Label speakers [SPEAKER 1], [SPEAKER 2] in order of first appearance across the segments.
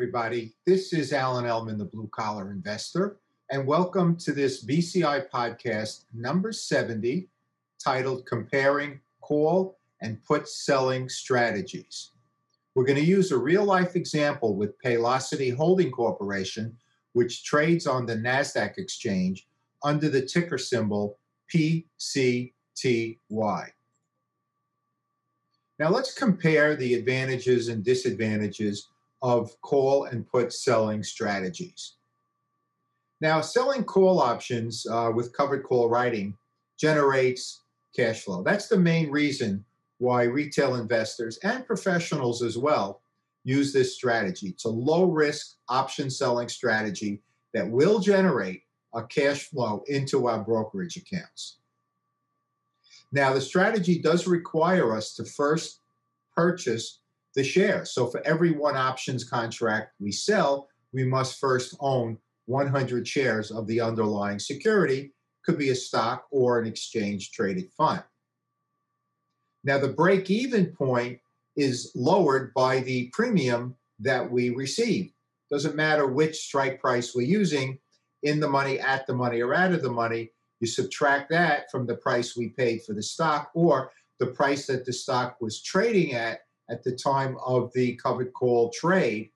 [SPEAKER 1] Everybody. This is Alan Ellman, the blue collar investor, and welcome to this BCI podcast number 70 titled Comparing Call and Put Selling Strategies. We're going to use a real life example with Paylocity Holding Corporation, which trades on the NASDAQ exchange under the ticker symbol PCTY. Now, let's compare the advantages and disadvantages of call and put selling strategies. Now, selling call options uh, with covered call writing generates cash flow. That's the main reason why retail investors and professionals as well use this strategy. It's a low risk option selling strategy that will generate a cash flow into our brokerage accounts. Now, the strategy does require us to first purchase the shares. So, for every one options contract we sell, we must first own 100 shares of the underlying security, could be a stock or an exchange traded fund. Now, the break even point is lowered by the premium that we receive. Doesn't matter which strike price we're using, in the money, at the money, or out of the money. You subtract that from the price we paid for the stock or the price that the stock was trading at at the time of the covered call trade.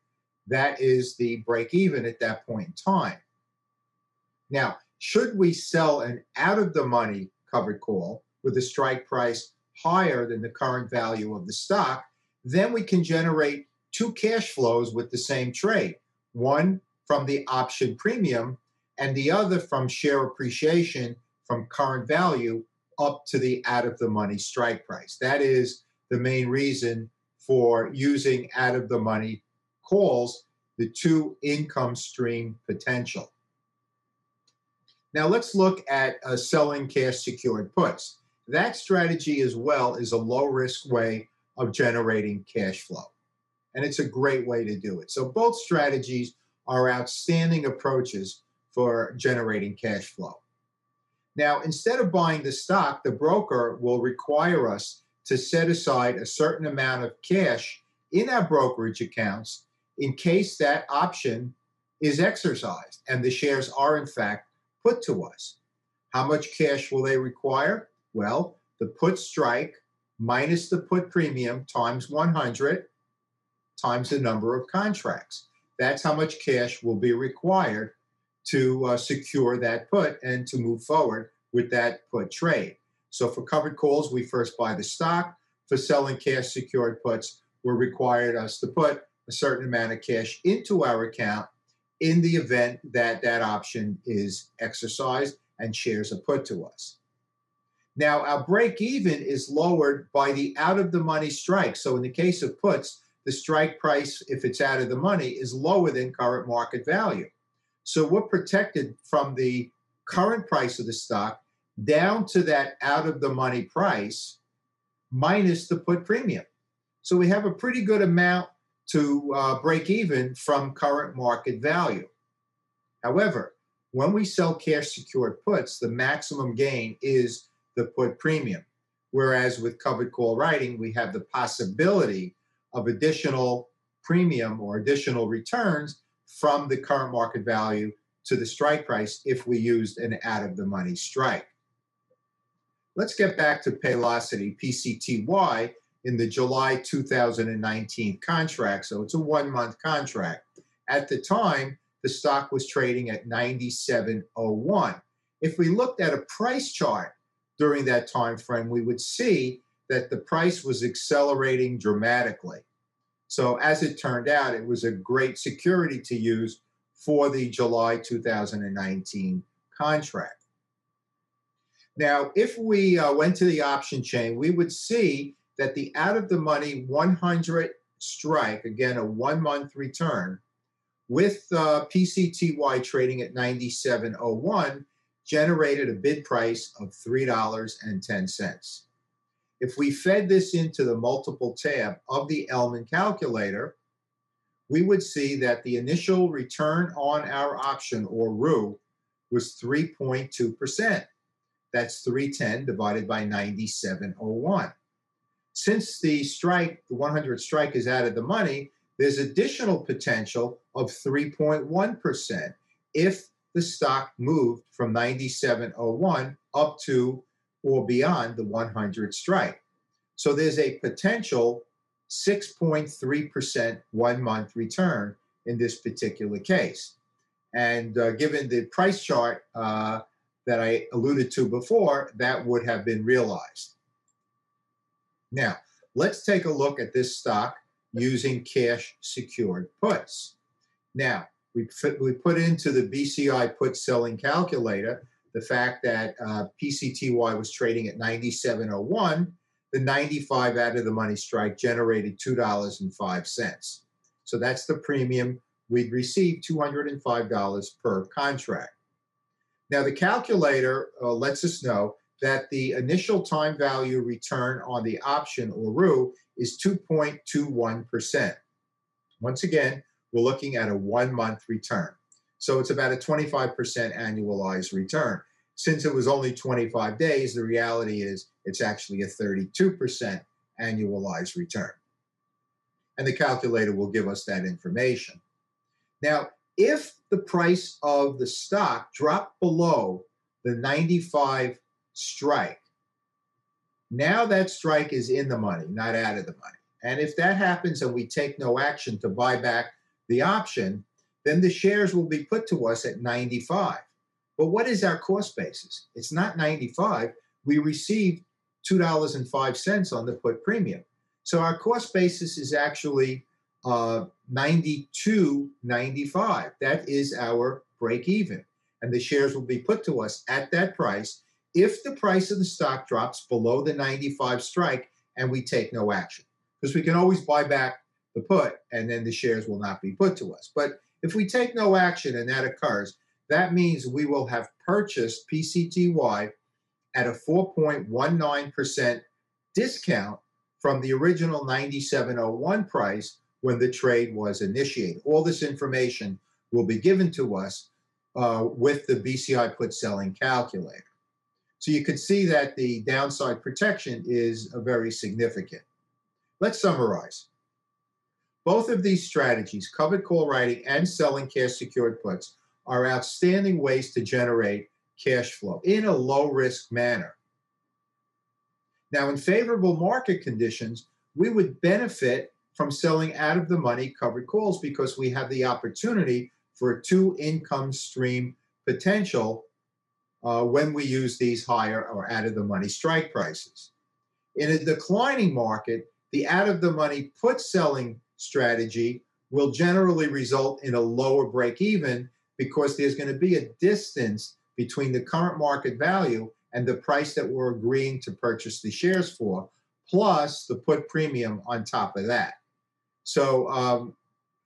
[SPEAKER 1] That is the break even at that point in time. Now, should we sell an out of the money covered call with a strike price higher than the current value of the stock, then we can generate two cash flows with the same trade one from the option premium and the other from share appreciation from current value up to the out of the money strike price. That is the main reason for using out of the money calls, the two income stream potential. Now let's look at uh, selling cash secured puts. That strategy as well is a low risk way of generating cash flow. And it's a great way to do it. So both strategies are outstanding approaches for generating cash flow. Now, instead of buying the stock, the broker will require us to set aside a certain amount of cash in our brokerage accounts in case that option is exercised and the shares are, in fact, put to us. How much cash will they require? Well, the put strike minus the put premium times 100 times the number of contracts. That's how much cash will be required to uh, secure that put and to move forward with that put trade. So for covered calls, we first buy the stock. For selling cash secured puts, we're required us to put a certain amount of cash into our account in the event that that option is exercised and shares are put to us. Now, our break even is lowered by the out of the money strike. So, in the case of puts, the strike price, if it's out of the money, is lower than current market value. So we're protected from the current price of the stock down to that out of the money price minus the put premium. So we have a pretty good amount to uh, break even from current market value. However, when we sell cash secured puts, the maximum gain is the put premium. Whereas with covered call writing, we have the possibility of additional premium or additional returns from the current market value to the strike price if we used an out of the money strike. Let's get back to Paylocity, PCTY, in the July 2019 contract. So it's a one month contract. At the time, the stock was trading at 97.01. If we looked at a price chart during that time frame, we would see that the price was accelerating dramatically. So, as it turned out, it was a great security to use for the July 2019 contract. Now, if we uh, went to the option chain, we would see that the out of the money 100 strike, again, a one month return, with uh, PCTY trading at 97.01, generated a bid price of $3.10. If we fed this into the multiple tab of the Ellman calculator, we would see that the initial return on our option or ROO was 3.2%. That's 310 divided by 9701. Since the strike, the 100 strike is out of the money, there's additional potential of 3.1% if the stock moved from 97.01 up to or beyond the 100 strike. So there's a potential 6.3% one month return in this particular case. And uh, given the price chart uh, that I alluded to before, that would have been realized. Now, let's take a look at this stock using cash secured puts. Now, we, we put into the BCI put selling calculator the fact that uh, PCTY was trading at 97.01, the 95 out of the money strike generated $2.05. So that's the premium we'd receive $205 per contract. Now, the calculator uh, lets us know that the initial time value return on the option or ROO is 2.21%. Once again, we're looking at a one month return. So it's about a 25% annualized return. Since it was only 25 days, the reality is it's actually a 32% annualized return. And the calculator will give us that information. Now, if the price of the stock dropped below the 95 strike, now that strike is in the money, not out of the money. And if that happens and we take no action to buy back the option, then the shares will be put to us at 95. But what is our cost basis? It's not 95. We received $2.05 on the put premium. So our cost basis is actually uh, 92.95. That is our break even. And the shares will be put to us at that price if the price of the stock drops below the 95 strike and we take no action. Because we can always buy back the put and then the shares will not be put to us. But if we take no action and that occurs, that means we will have purchased PCTY at a 4.19% discount from the original 9701 price when the trade was initiated. All this information will be given to us uh, with the BCI put selling calculator. So you can see that the downside protection is very significant. Let's summarize. Both of these strategies, covered call writing and selling cash secured puts, are outstanding ways to generate cash flow in a low risk manner. Now, in favorable market conditions, we would benefit from selling out of the money covered calls because we have the opportunity for a two income stream potential uh, when we use these higher or out of the money strike prices. In a declining market, the out of the money put selling strategy will generally result in a lower break even because there's going to be a distance between the current market value and the price that we're agreeing to purchase the shares for, plus the put premium on top of that. So um,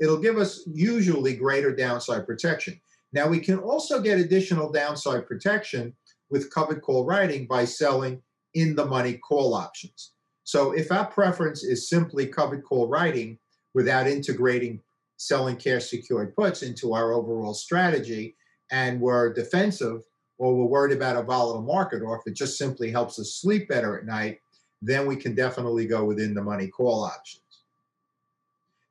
[SPEAKER 1] it'll give us usually greater downside protection. Now, we can also get additional downside protection with covered call writing by selling in the money call options. So if our preference is simply covered call writing without integrating selling cash secured puts into our overall strategy and we're defensive or we're worried about a volatile market or if it just simply helps us sleep better at night, then we can definitely go within the money call options.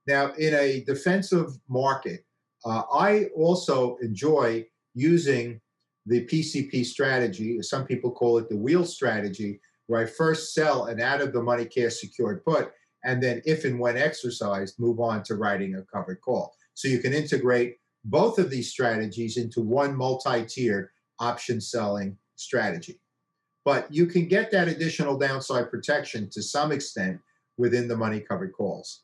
[SPEAKER 1] Now, in a defensive market, uh, I also enjoy using the PCP strategy. Some people call it the wheel strategy, where I first sell an out of the money cash secured put and then if and when exercised, move on to writing a covered call. So you can integrate both of these strategies into one multi-tiered option selling strategy. But you can get that additional downside protection to some extent within the money covered calls.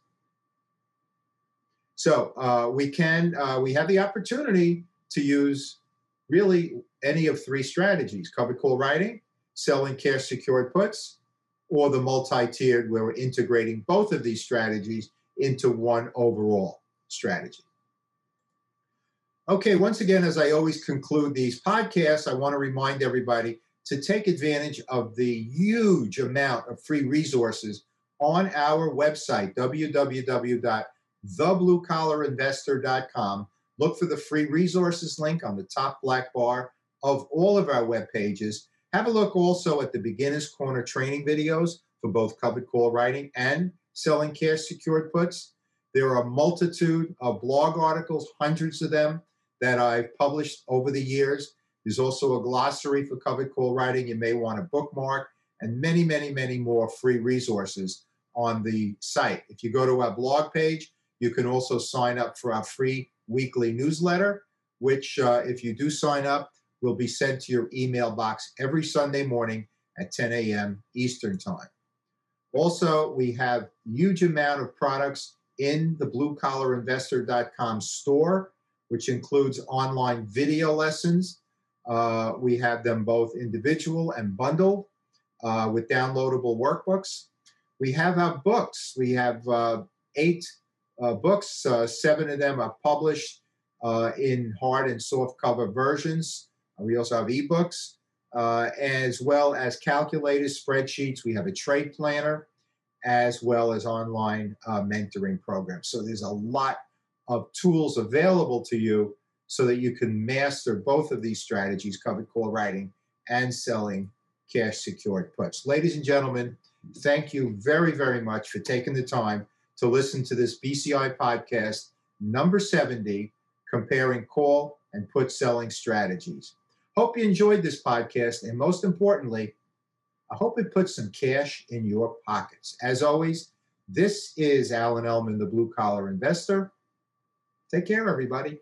[SPEAKER 1] So uh, we can uh, we have the opportunity to use really any of three strategies: covered call writing, selling cash secured puts, or the multi-tiered where we're integrating both of these strategies into one overall strategy. Okay, once again, as I always conclude these podcasts, I want to remind everybody to take advantage of the huge amount of free resources on our website, www.thebluecollarinvestor.com. Look for the free resources link on the top black bar of all of our web pages have a look also at the Beginner's Corner training videos for both covered call writing and selling cash secured puts. There are a multitude of blog articles, hundreds of them, that I've published over the years. There's also a glossary for covered call writing you may want to bookmark, and many, many, many more free resources on the site. If you go to our blog page, you can also sign up for our free weekly newsletter, which, uh, if you do sign up, will be sent to your email box every Sunday morning at 10 a.m. Eastern Time. Also, we have huge amount of products in the bluecollarinvestor.com store, which includes online video lessons. Uh, we have them both individual and bundled uh, with downloadable workbooks. We have our books. We have uh, eight books. Uh, seven of them are published uh, in hard and soft cover versions. we also have ebooks, as well as calculators, spreadsheets. We have a trade planner as well as online uh, mentoring programs. So there's a lot of tools available to you so that you can master both of these strategies covered call writing and selling cash secured puts. Ladies and gentlemen, thank you very, very much for taking the time to listen to this BCI podcast, number 70, comparing call and put selling strategies. Hope you enjoyed this podcast, and most importantly, I hope it puts some cash in your pockets. As always, this is Alan Ellman, the blue collar investor. Take care, everybody.